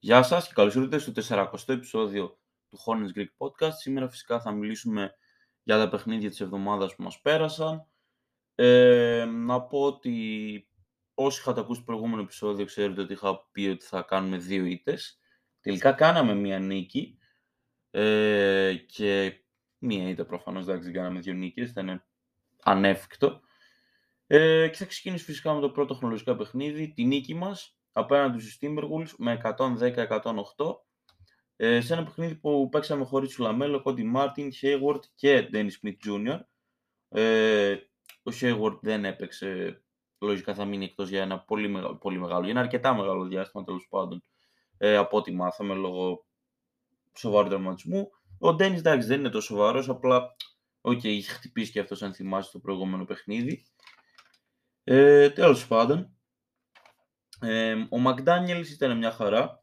Γεια σας και καλώς ήρθατε στο 40ο επεισόδιο του Hornets Greek Podcast. Σήμερα φυσικά θα μιλήσουμε για τα παιχνίδια της εβδομάδας που μας πέρασαν. Ε, να πω ότι όσοι είχατε ακούσει το προηγούμενο επεισόδιο ξέρετε ότι είχα πει ότι θα κάνουμε δύο ήττες. Τελικά κάναμε μία νίκη ε, και μία ήττα προφανώς, δεν κάναμε δύο νίκες, ήταν ανέφικτο. Ε, και θα ξεκινήσω φυσικά με το πρώτο χρονολογικά παιχνίδι, τη νίκη μας, απέναντι στους Timberwolves με 110-108 ε, σε ένα παιχνίδι που παίξαμε χωρίς τους Λαμέλο, Κόντι Μάρτιν, Hayward και Dennis Smith Jr. Ε, ο Hayward δεν έπαιξε, λογικά θα μείνει εκτός για ένα πολύ, μεγάλο, πολύ μεγάλο, για ένα αρκετά μεγάλο διάστημα τέλος πάντων, ε, από ό,τι μάθαμε λόγω σοβαρού τραυματισμού. Ο Dennis εντάξει δεν είναι τόσο σοβαρός, απλά okay, είχε χτυπήσει και αυτός αν θυμάσαι το προηγούμενο παιχνίδι. Ε, τέλος πάντων, ε, ο McDaniels ήταν μια χαρά.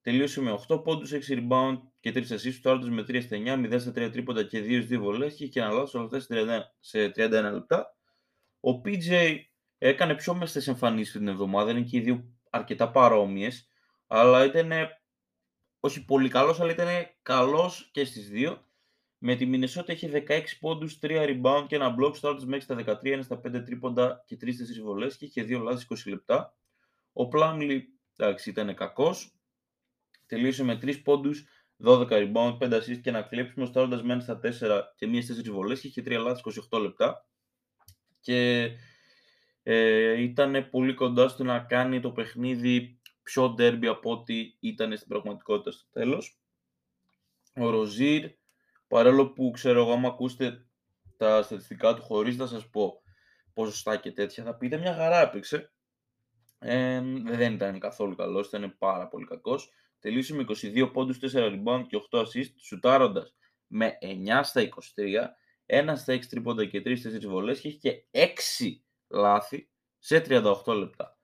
Τελείωσε με 8 πόντους, 6 rebound και 3 assists. Το άλλο με 3 στα 9, 0 στα 3 τρίποντα και 2 2 βολές και είχε ένα λάθος όλα αυτά σε 31, σε 31 λεπτά. Ο PJ έκανε πιο μεστές εμφανίσεις την εβδομάδα, είναι και οι δύο αρκετά παρόμοιες, αλλά ήταν όχι πολύ καλός, αλλά ήταν καλός και στις δύο. Με τη Μινεσότα είχε 16 πόντους, 3 rebound και ένα block, στο μέχρι στα 13, ένα στα 5 τρίποντα και 3-4 βολές και είχε 2 λάθος 20 λεπτά. Ο Πλάμλι εντάξει, ήταν κακός. Τελείωσε με 3 πόντους, 12 rebound, 5 assists και ένα κλέψιμο, στάροντα μένει στα 4 και μίας 4 βολές και είχε 3 λάθη 28 λεπτά. Και ε, ήταν πολύ κοντά στο να κάνει το παιχνίδι πιο derby από ό,τι ήταν στην πραγματικότητα στο τέλος. Ο Ροζίρ, παρόλο που ξέρω εγώ, άμα ακούσετε τα στατιστικά του χωρίς να σας πω ποσοστά και τέτοια, θα πείτε μια χαρά έπαιξε. Ε, δεν ήταν καθόλου καλός, ήταν πάρα πολύ κακός. Τελείωσε με 22 πόντους, 4 rebound και 8 assist, σουτάροντας με 9 στα 23, 1 στα 6 τρίποντα και 3-4 βολές και έχει και 6 λάθη σε 38 λεπτά.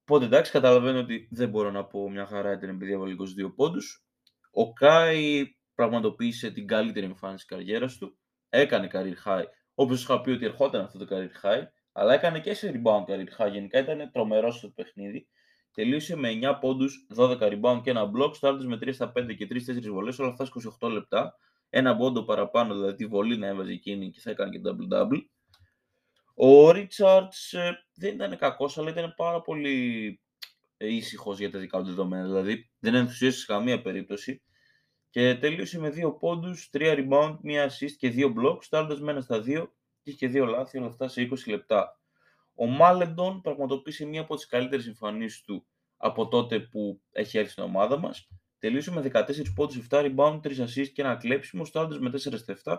Οπότε εντάξει, καταλαβαίνω ότι δεν μπορώ να πω μια χαρά ήταν επειδή έβαλε 22 πόντους. Ο Κάι πραγματοποίησε την καλύτερη εμφάνιση της καριέρας του. Έκανε career high, όπως είχα πει ότι ερχόταν αυτό το career high αλλά έκανε και σε rebound καριτχά. Γενικά ήταν τρομερός στο παιχνίδι. Τελείωσε με 9 πόντους, 12 rebound και ένα block. Στάρτες με 3 στα 5 και 3-4 βολές, όλα αυτά 28 λεπτά. Ένα πόντο παραπάνω, δηλαδή τη βολή να έβαζε εκείνη και θα έκανε και double-double. Ο Ρίτσαρτς ε, δεν ήταν κακός, αλλά ήταν πάρα πολύ ήσυχος για τα δικά του δεδομένα. Δηλαδή δεν ενθουσίασε σε καμία περίπτωση. Και τελείωσε με 2 πόντους, 3 rebound, 1 assist και 2 blocks. Στάρτες με ένα στα 2 και είχε δύο λάθη, όλα αυτά σε 20 λεπτά. Ο Μάλεντον πραγματοποίησε μία από τις καλύτερες εμφανίσεις του από τότε που έχει έρθει στην ομάδα μας. Τελείωσε με 14 πόντους, 7 rebound, 3 assists και ένα κλέψιμο, στάροντα με 4 στα 7,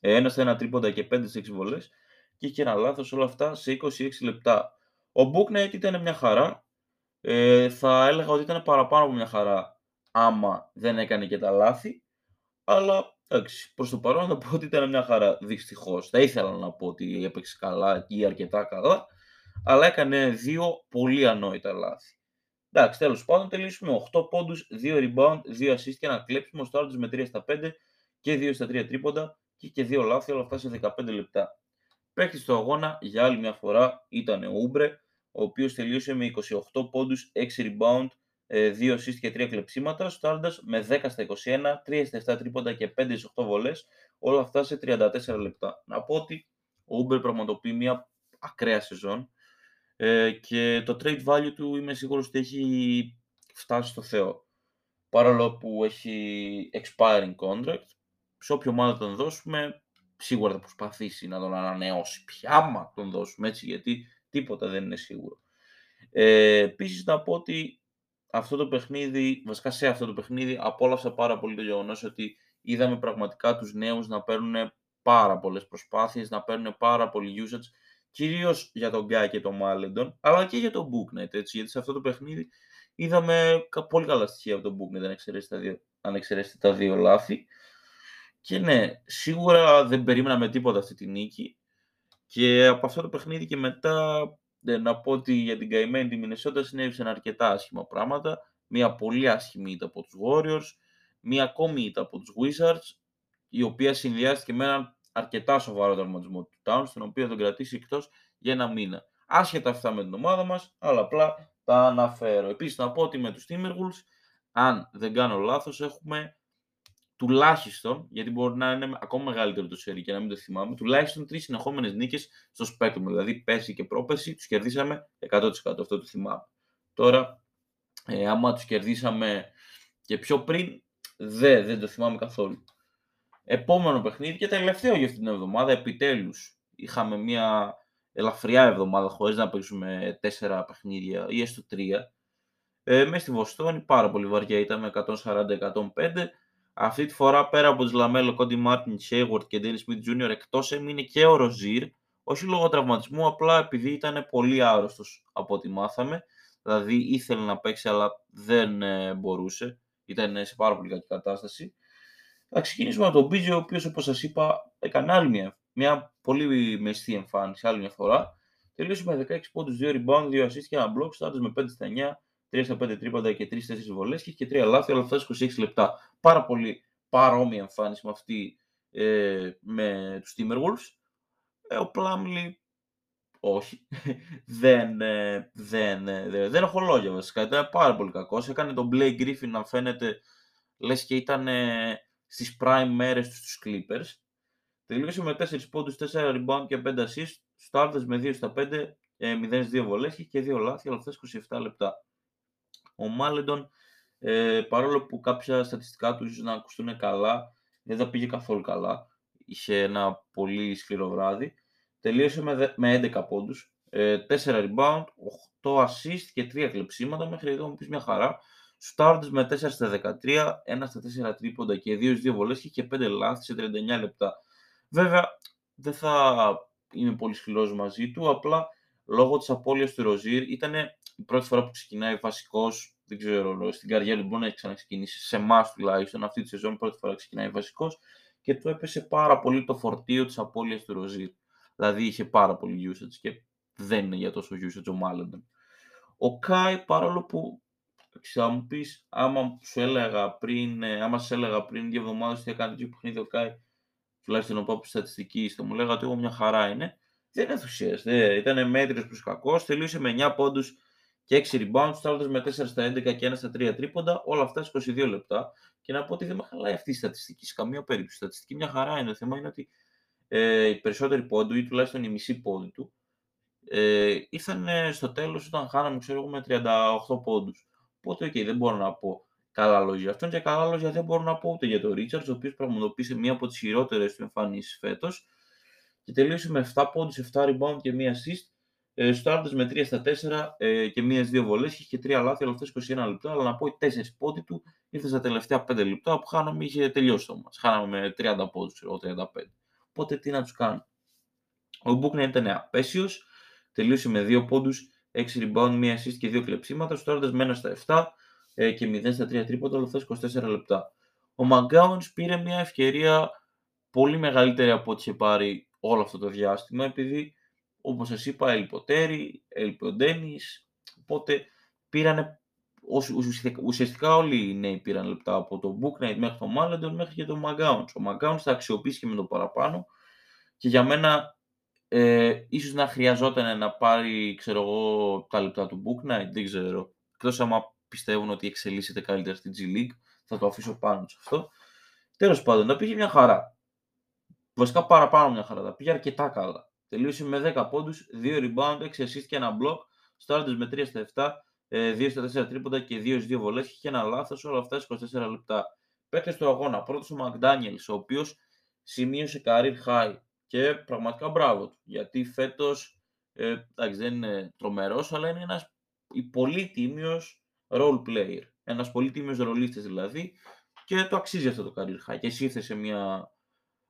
ένα στα ένα τρίποντα και 5 σε 6 βολές και είχε ένα λάθος όλα αυτά σε 26 λεπτά. Ο Booknight ήταν μια χαρά. Ε, θα έλεγα ότι ήταν παραπάνω από μια χαρά άμα δεν έκανε και τα λάθη. Αλλά Εντάξει, προς το παρόν να πω ότι ήταν μια χαρά. Δυστυχώς. Θα ήθελα να πω ότι έπαιξε καλά ή αρκετά καλά, αλλά έκανε δύο πολύ ανόητα λάθη. Εντάξει, τέλος πάντων τελείωσαμε με 8 πόντους, 2 rebound, 2 assist και ένα κλέψιμο. Στο άλλο με 3 στα 5 και 2 στα 3 τρίποντα και, και 2 λάθη, όλα αυτά σε 15 λεπτά. Παίχτη στο αγώνα για άλλη μια φορά ήταν ο Ούμπρε, ο οποίος τελείωσε με 28 πόντους, 6 rebound, 2 ε, assist και 3 κλεψίματα, στάροντας με 10 στα 21, 3 στα 7 τρίποντα και 5 στις 8 βολές, όλα αυτά σε 34 λεπτά. Να πω ότι ο Uber πραγματοποιεί μια ακραία σεζόν ε, και το trade value του είμαι σίγουρος ότι έχει φτάσει στο Θεό. Παρόλο που έχει expiring contract, σε όποιο ομάδα τον δώσουμε, σίγουρα θα προσπαθήσει να τον ανανεώσει. Ποια άμα τον δώσουμε έτσι, γιατί τίποτα δεν είναι σίγουρο. Ε, Επίσης να πω ότι αυτό το παιχνίδι, βασικά σε αυτό το παιχνίδι, απόλαυσα πάρα πολύ το γεγονός ότι είδαμε πραγματικά τους νέους να παίρνουν πάρα πολλές προσπάθειες, να παίρνουν πάρα πολύ usage, κυρίως για τον Γκάι και τον Μάλεντον, αλλά και για τον Booknet, έτσι, γιατί σε αυτό το παιχνίδι είδαμε πολύ καλά στοιχεία από τον Booknet, αν εξαιρέσετε τα δύο, αν εξαιρέσετε τα δύο λάθη. Και ναι, σίγουρα δεν περίμενα τίποτα αυτή τη νίκη και από αυτό το παιχνίδι και μετά να πω ότι για την καημένη τη Μινεσότα συνέβησαν αρκετά άσχημα πράγματα. Μια πολύ άσχημη ήττα από τους Warriors, μια ακόμη ήττα από τους Wizards, η οποία συνδυάστηκε με έναν αρκετά σοβαρό τραυματισμό του Towns, τον οποίο τον κρατήσει εκτός για ένα μήνα. Άσχετα αυτά με την ομάδα μας, αλλά απλά τα αναφέρω. Επίσης να πω ότι με τους Timberwolves, αν δεν κάνω λάθος, έχουμε τουλάχιστον, γιατί μπορεί να είναι ακόμα μεγαλύτερο το σερί και να μην το θυμάμαι, τουλάχιστον τρεις συνεχόμενες νίκες στο σπέκτρο. Δηλαδή, πέρσι και πρόπεση τους κερδίσαμε 100%. Αυτό το θυμάμαι. Τώρα, ε, άμα τους κερδίσαμε και πιο πριν, δεν, δεν το θυμάμαι καθόλου. Επόμενο παιχνίδι και τελευταίο για αυτή την εβδομάδα, επιτέλους. Είχαμε μια ελαφριά εβδομάδα χωρίς να παίξουμε τέσσερα παιχνίδια ή έστω τρία. Ε, μέσα στη Βοστόνη πάρα πολύ βαριά ήταν με 140-105 αυτή τη φορά πέρα από τους Λαμέλο, Κόντι Μάρτιν, Χέιγουορντ και Ντένις Σμιθ Τζούνιορ εκτός έμεινε και ο Ροζίρ, όχι λόγω τραυματισμού, απλά επειδή ήταν πολύ άρρωστος από ό,τι μάθαμε. Δηλαδή ήθελε να παίξει, αλλά δεν ε, μπορούσε. Ήταν σε πάρα πολύ κακή κατάσταση. Θα ξεκινήσουμε με τον Μπίζε, ο οποίος όπως σας είπα έκανε άλλη μια, μια πολύ μεστή εμφάνιση, άλλη μια φορά. Τελείωσε με 16 πόντους, 2 rebound, 2 assist και ένα block, στάδε με 5 στα 9, 3 στα 5 τρίποντα και 3-4 βολές και είχε 3 λάθη, αλλά αυτά 26 λεπτά. Πάρα πολύ παρόμοια εμφάνιση με αυτή ε, με τους Timberwolves. Ε, ο Πλάμλι όχι. δεν, ε, δεν, ε, δεν, δεν έχω λόγια βασικά. Ήταν πάρα πολύ κακός. Έκανε τον Blake Griffin να φαίνεται λες και ήταν ε, στις prime μέρες τους στους Clippers. Τελείωσε με 4 πόντους, 4 rebound και 5 assists. Στάρτες με 2 στα 5, 0-2 βολές και 2 λάθη, αλλά αυτές 27 λεπτά. Ο Μάλεντον, ε, παρόλο που κάποια στατιστικά του ίσως να ακουστούν καλά, δεν τα πήγε καθόλου καλά. Είχε ένα πολύ σκληρό βράδυ. Τελείωσε με, με 11 πόντους, ε, 4 rebound, 8 assist και 3 κλεψίματα, μέχρι εδώ μου πεις μια χαρά. Στάρντες με 4 στα 13, 1 στα 4 τρίποντα και 2 2 βολές και 5 λάθη σε 39 λεπτά. Βέβαια, δεν θα είμαι πολύ σκληρός μαζί του, απλά λόγω της απώλειας του Ροζίρ ήταν η πρώτη φορά που ξεκινάει βασικός, δεν ξέρω, στην καριέρα του μπορεί να έχει ξαναξεκινήσει, σε εμάς τουλάχιστον, αυτή τη σεζόν πρώτη φορά ξεκινάει βασικός και του έπεσε πάρα πολύ το φορτίο της απώλειας του Ροζίρ. Δηλαδή είχε πάρα πολύ usage και δεν είναι για τόσο usage ο Μάλλοντον. Ο Κάι, παρόλο που θα μου πεις, άμα σου έλεγα πριν, ε, άμα σε έλεγα πριν δύο εβδομάδες τι έκανε τέτοιο παιχνίδι ο Κάι, τουλάχιστον ο Πάπου στατιστική, θα μου λέγατε ότι εγώ μια χαρά είναι. Δεν ενθουσίασε. Ήταν μέτριος προς κακός. Τελείωσε με 9 πόντους και 6 rebounds, στάλτε με 4 στα 11 και 1 στα 3 τρίποντα, όλα αυτά 22 λεπτά. Και να πω ότι δεν με χαλάει αυτή η στατιστική σε καμία περίπτωση. Η στατιστική μια χαρά είναι. Το θέμα είναι ότι ε, οι περισσότεροι πόντου ή τουλάχιστον η μισή πόντου του ε, ήρθαν στο τέλος όταν χάναμε ξέρω εγώ με 38 πόντους. Οπότε, okay, δεν μπορώ να πω καλά λόγια. Αυτό και καλά λόγια δεν μπορώ να πω ούτε για τον Ρίτσαρτς, ο οποίος πραγματοποίησε μία από τις χειρότερες του εμφανίσεις φέτος και τελείωσε με 7 πόντους, 7 rebound και μία assist ε, Στου με 3 στα 4 ε, και μία-δύο βολές είχε και 3 λάθη, αλλά αυτέ 21 λεπτά. Αλλά να πω ότι 4 πόντι του ήρθε στα τελευταία 5 λεπτά που χάναμε, είχε τελειώσει το μα. Χάναμε με 30 πόντους, 35. Οπότε τι να τους κάνω. Ο Μπούκνα ήταν απέσιος, τελείωσε με 2 πόντους, 6 rebound, μία assist και 2 κλεψίματα. Στου με 1 στα 7 ε, και 0 στα 3 τρίποτα, αλλά αυτέ 24 λεπτά. Ο Μαγκάουν πήρε μια ευκαιρία πολύ μεγαλύτερη από ό,τι είχε πάρει όλο αυτό το διάστημα, επειδή Όπως σας είπα, έλειπε ο Τέρι, έλειπε ο Ντένι. Οπότε πήραν ουσιαστικά όλοι οι νέοι πήραν λεπτά από το Book μέχρι τον Μάλεντον μέχρι και τον Μαγκάουντ. Ο Μαγκάουντ θα αξιοποιήσει και με το παραπάνω και για μένα ε, ίσως να χρειαζόταν να πάρει ξέρω εγώ, τα λεπτά του Book δεν ξέρω. Εκτός άμα πιστεύουν ότι εξελίσσεται καλύτερα στην G League, θα το αφήσω πάνω σε αυτό. Τέλος πάντων, τα πήγε μια χαρά. Βασικά παραπάνω μια χαρά. Τα πήγε αρκετά καλά. Τελείωσε με 10 πόντους, 2 rebound, 6 assist και ένα block. Στάρτε με 3 στα 7, 2 ε, στα 4 τρίποντα και 2 2 βολές. Και ένα λάθος, όλα αυτά 24 λεπτά. Παίκτες του αγώνα. Πρώτος ο McDaniels, ο οποίος σημείωσε career high. Και πραγματικά μπράβο του. Γιατί φέτος ε, δεν είναι τρομερός, αλλά είναι ένας πολύ τίμιο role player. Ένας πολύ τίμιο ρολίστης δηλαδή. Και το αξίζει αυτό το career high. Και εσύ ήρθε σε μια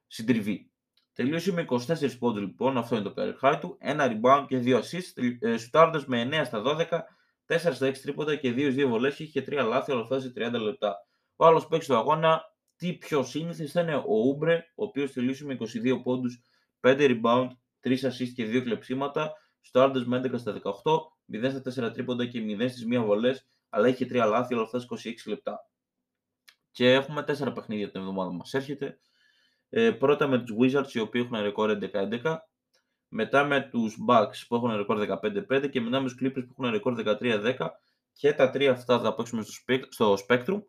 συντριβή. Τελείωσε με 24 πόντους λοιπόν, αυτό είναι το career του, ένα rebound και δύο assists, ε, σουτάροντας με 9 στα 12, 4 στα 6 τρίποτα και 2-2 βολές και 3 λάθη, όλα αυτά σε 30 λεπτά. Ο άλλος παίξει στο αγώνα, τι πιο σύνηθες ήταν ο Ούμπρε, ο οποίος τελείωσε με 22 πόντους, 5 rebound, 3 assists και 2 κλεψίματα, σουτάροντας με 11 στα 18, 0 στα 4 τρίποντα και 0 στις 1 βολές, αλλά είχε 3 λάθη, όλα αυτά σε 26 λεπτά. Και έχουμε 4 παιχνίδια την εβδομάδα μας έρχεται. Ε, πρώτα με τους Wizards, οι οποίοι έχουν ρεκόρ 11-11. μετά με τους Bucks που έχουν ρεκόρ 15-5 και μετά με τους Clippers που έχουν ρεκόρ 13-10 και τα τρία αυτά θα τα παίξουμε στο, στο Spectrum.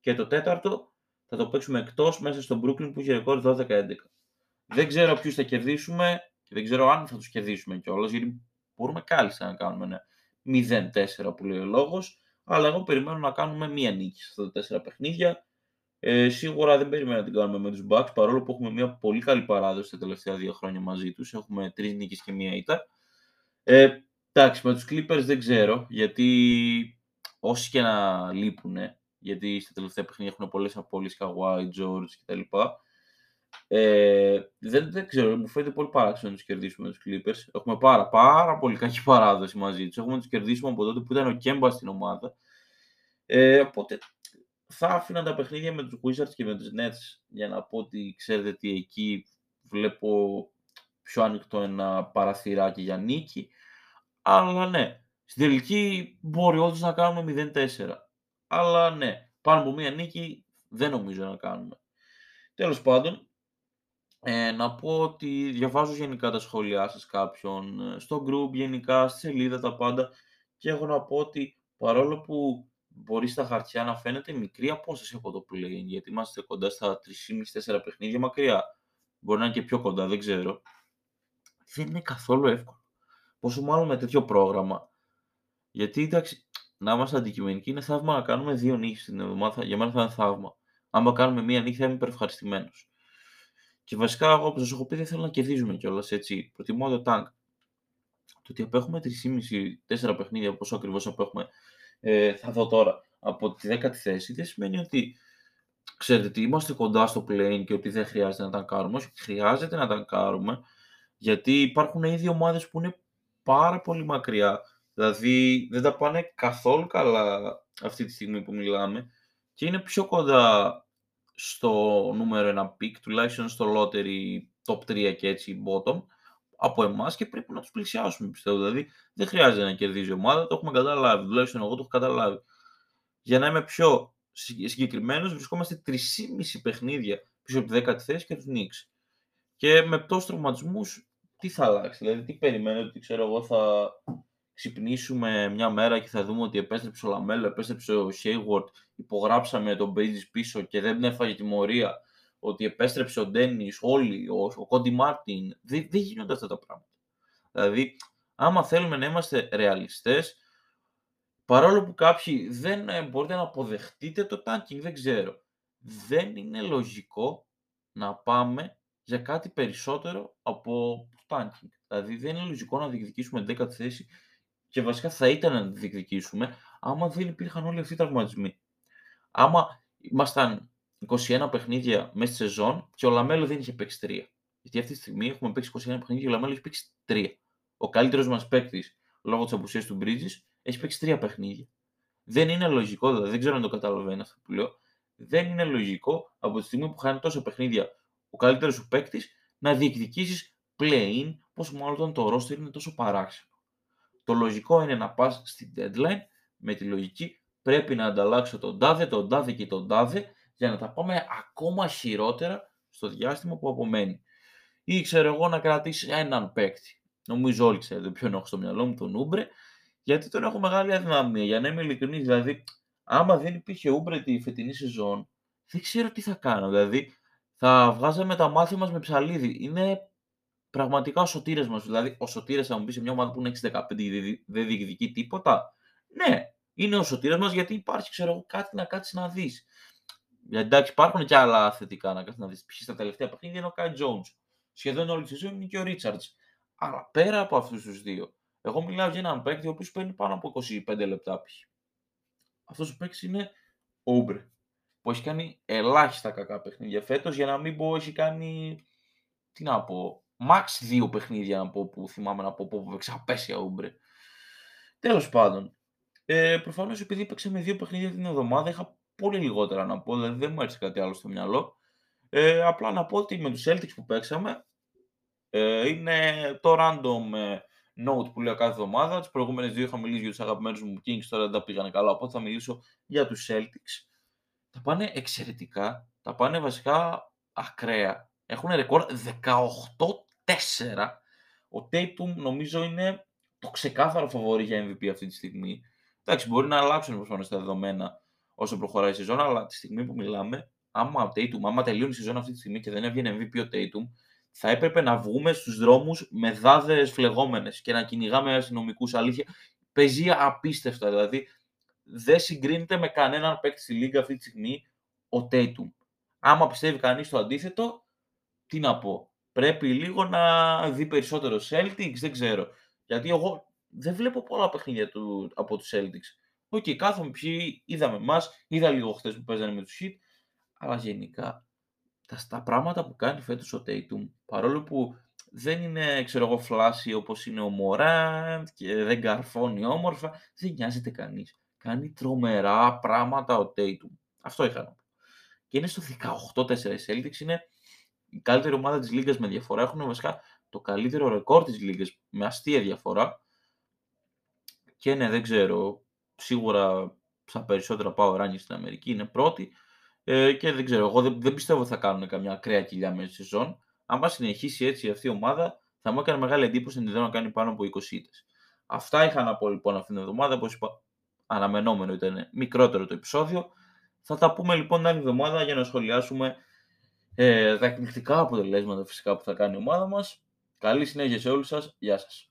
Και το τέταρτο θα το παίξουμε εκτός μέσα στο Brooklyn που έχει ρεκόρ 12-11. Δεν ξέρω ποιους θα κερδίσουμε και δεν ξέρω αν θα τους κερδίσουμε κιόλας γιατί μπορούμε κάλλιστα να κάνουμε ένα 0-4 που λέει ο λόγος. Αλλά εγώ περιμένω να κάνουμε μία νίκη σε αυτά τα τέσσερα παιχνίδια ε, σίγουρα δεν περιμένω να την κάνουμε με τους Bucks, παρόλο που έχουμε μια πολύ καλή παράδοση τα τελευταία δύο χρόνια μαζί τους. Έχουμε τρεις νίκες και μία ήττα. Ε, εντάξει, με τους Clippers δεν ξέρω, γιατί όσοι και να λείπουν, γιατί στα τελευταία παιχνίδια έχουν πολλές απώλειες, Kawhi, George κτλ. Ε, δεν, δεν ξέρω, μου φαίνεται πολύ παράξενο να τους κερδίσουμε τους Clippers. Έχουμε πάρα, πάρα πολύ κακή παράδοση μαζί τους. Έχουμε να τους κερδίσουμε από τότε που ήταν ο Κέμπα στην ομάδα. Ε, οπότε θα άφηνα τα παιχνίδια με τους Wizards και με τους Nets για να πω ότι ξέρετε τι εκεί βλέπω πιο ανοιχτό ένα παραθυράκι για νίκη. Αλλά ναι, στην τελική μπορεί όντως να κάνουμε 0-4. Αλλά ναι, πάνω από μία νίκη δεν νομίζω να κάνουμε. Τέλος πάντων, ε, να πω ότι διαβάζω γενικά τα σχόλιά σας κάποιον, ε, στο group γενικά, στη σελίδα τα πάντα και έχω να πω ότι παρόλο που μπορεί στα χαρτιά να φαίνεται μικρή απόσταση από το play γιατί είμαστε κοντά στα 3,5-4 παιχνίδια μακριά. Μπορεί να είναι και πιο κοντά, δεν ξέρω. Δεν είναι καθόλου εύκολο. Πόσο μάλλον με τέτοιο πρόγραμμα. Γιατί εντάξει, να είμαστε αντικειμενικοί είναι θαύμα να κάνουμε δύο νύχε την εβδομάδα. Για μένα θα είναι θαύμα. Άμα κάνουμε μία νύχη θα είμαι υπερευχαριστημένος. Και βασικά, εγώ όπως σας έχω πει, δεν θέλω να κερδίζουμε κιόλας έτσι. Προτιμώ το τάγκ. Το ότι απέχουμε 3,5-4 παιχνίδια, πόσο ακριβώς απέχουμε ε, θα δω τώρα από τη δέκατη θέση, δεν σημαίνει ότι ξέρετε ότι είμαστε κοντά στο plane και ότι δεν χρειάζεται να τα κάνουμε. Όχι, χρειάζεται να τα κάνουμε, γιατί υπάρχουν ήδη ομάδες που είναι πάρα πολύ μακριά. Δηλαδή δεν τα πάνε καθόλου καλά αυτή τη στιγμή που μιλάμε και είναι πιο κοντά στο νούμερο ένα pick, τουλάχιστον στο lottery top 3 και έτσι bottom, από εμάς και πρέπει να τους πλησιάσουμε, πιστεύω. Δηλαδή δεν χρειάζεται να κερδίζει η ομάδα, το έχουμε καταλάβει. Τουλάχιστον εγώ το έχω καταλάβει. Για να είμαι πιο συγκεκριμένος, βρισκόμαστε 3,5 παιχνίδια πίσω από τη 10η θέση και τους Νίξ. Και με πτώση τραυματισμούς, τι θα αλλάξει, δηλαδή τι περιμένετε ότι ξέρω εγώ θα ξυπνήσουμε μια μέρα και θα δούμε ότι επέστρεψε ο Λαμέλο, επέστρεψε ο Χέιγουορντ, υπογράψαμε τον Μπρίτζες πίσω και δεν έφαγε τιμωρία ότι επέστρεψε ο Ντένις, όλοι, ο, ο Κόντι Μάρτιν. Δεν, δεν γίνονται αυτά τα πράγματα. Δηλαδή, άμα θέλουμε να είμαστε ρεαλιστές, παρόλο που κάποιοι δεν ε, μπορείτε να αποδεχτείτε το tanking, δεν ξέρω. Δεν είναι λογικό να πάμε για κάτι περισσότερο από το tanking. Δηλαδή, δεν είναι λογικό να διεκδικήσουμε 10η θέση και βασικά θα ήταν να διεκδικήσουμε άμα δεν υπήρχαν όλοι αυτοί οι τραυματισμοί. Άμα ήμασταν 21 παιχνίδια μέσα στη σεζόν και ο Λαμέλο δεν είχε παίξει 3. Γιατί αυτή τη στιγμή έχουμε παίξει 21 παιχνίδια και ο Λαμέλο έχει παίξει 3. Ο καλύτερος μας παίκτης λόγω της απουσίας του Bridges έχει παίξει 3 παιχνίδια. Δεν είναι λογικό, δηλαδή δεν ξέρω αν το καταλαβαίνει αυτό που λέω. Δεν είναι λογικό από τη στιγμή που χάνει τόσα παιχνίδια ο καλύτερος σου παίκτης να διεκδικήσεις play-in, πόσο μάλλον όταν το roster είναι τόσο παράξενο. Το λογικό είναι να πας στην deadline με τη λογική πρέπει να ανταλλάξω τον τάδε, τον τάδε και τον τάδε για να τα πάμε ακόμα χειρότερα στο διάστημα που απομένει. Ή ξέρω εγώ να κρατήσει έναν παίκτη. Νομίζω όλοι ξέρετε ποιον έχω στο μυαλό μου, τον Ούμπρε, γιατί τον έχω μεγάλη αδυναμία. Για να είμαι ειλικρινής, δηλαδή, άμα δεν υπήρχε Ούμπρε τη φετινή σεζόν, δεν ξέρω τι θα κάνω. Δηλαδή, θα βγάζαμε τα μάτια μας με ψαλίδι. Είναι πραγματικά ο σωτήρε μας. Δηλαδή, ο σωτήρε θα μου πει σε μια ομάδα που είναι 6-15 και δεν διεκδικεί τίποτα. Ναι, είναι ο σωτήρε μας γιατί υπάρχει, ξέρω εγώ, κάτι να κάτσεις να δεις. Γιατί εντάξει, υπάρχουν και άλλα θετικά να κάθει να δεις. Ποιοι στα τελευταία παιχνίδια είναι ο Κάι Jones. Σχεδόν όλη τη ζωή είναι και ο Ρίτσαρτς. Αλλά πέρα από αυτούς τους δύο, εγώ μιλάω για έναν παίκτη ο οποίος παίρνει πάνω από 25 λεπτά π.χ. Αυτός ο παίκτης είναι ο Ούμπρε. Που έχει κάνει ελάχιστα κακά παιχνίδια φέτος για να μην πω έχει κάνει. Τι να πω. Max δύο παιχνίδια να πω που θυμάμαι να πω που έπαιξε απέσια Ούμπρε. Τέλος πάντων. Ε, Προφανώς επειδή έπαιξε με δύο παιχνίδια την εβδομάδα, είχα πολύ λιγότερα να πω, δηλαδή δεν μου έρθει κάτι άλλο στο μυαλό. Ε, απλά να πω ότι με τους Celtics που παίξαμε, ε, είναι το random ε, note που λέω κάθε εβδομάδα. Τις προηγούμενες δύο είχα μιλήσει για τους αγαπημένους μου Kings, τώρα δεν τα πήγανε καλά. Οπότε θα μιλήσω για τους Celtics. Τα πάνε εξαιρετικά. Τα πάνε βασικά ακραία. Έχουν ρεκόρ 18-4. Ο Tatum νομίζω είναι το ξεκάθαρο φαβορή για MVP αυτή τη στιγμή. Εντάξει, μπορεί να αλλάξουν προφανώ τα δεδομένα όσο προχωράει η σεζόν, αλλά τη στιγμή που μιλάμε, άμα ο Tatum, άμα τελειώνει η σεζόν αυτή τη στιγμή και δεν έβγαινε MVP ο Tatum, θα έπρεπε να βγούμε στους δρόμους με δάδες φλεγόμενες και να κυνηγάμε αστυνομικούς. Αλήθεια, παίζει απίστευτα. Δηλαδή, δεν συγκρίνεται με κανέναν παίκτη στη Λίγκα αυτή τη στιγμή ο Tatum. Άμα πιστεύει κανείς το αντίθετο, τι να πω. Πρέπει λίγο να δει περισσότερο Celtics, δεν ξέρω. Γιατί εγώ δεν βλέπω πολλά παιχνίδια του, από τους Celtics. Ok, okay, κάθομαι ποιοι είδαμε εμά, είδα λίγο χθες που παίζανε με τους Heat, αλλά γενικά τα, τα πράγματα που κάνει φέτος ο Tatum, παρόλο που δεν είναι, ξέρω εγώ, φλάσι όπως είναι ο Μωράντ και δεν καρφώνει όμορφα, δεν νοιάζεται κανείς. Κάνει τρομερά πράγματα ο Tatum. Αυτό είχα να πω. Και είναι στο 18-4 η Celtics, είναι η καλύτερη ομάδα της Λίγκας με διαφορά. Έχουν βασικά το καλύτερο ρεκόρ της Λίγκας με αστεία διαφορά. Και ναι, δεν ξέρω, σίγουρα στα περισσότερα πάω ράνι στην Αμερική, είναι πρώτη. Ε, και δεν ξέρω, εγώ δεν, δεν πιστεύω ότι θα κάνουν καμιά ακραία κοιλιά μέσα στη σεζόν. Αν συνεχίσει έτσι αυτή η ομάδα, θα μου έκανε μεγάλη εντύπωση να τη δω να κάνει πάνω από 20 ήττες. Αυτά είχα να πω λοιπόν αυτήν την εβδομάδα. Όπως είπα, αναμενόμενο ήταν μικρότερο το επεισόδιο. Θα τα πούμε λοιπόν την άλλη εβδομάδα για να σχολιάσουμε ε, τα εκπληκτικά αποτελέσματα φυσικά που θα κάνει η ομάδα μας. Καλή συνέχεια σε όλους σας. Γεια σας.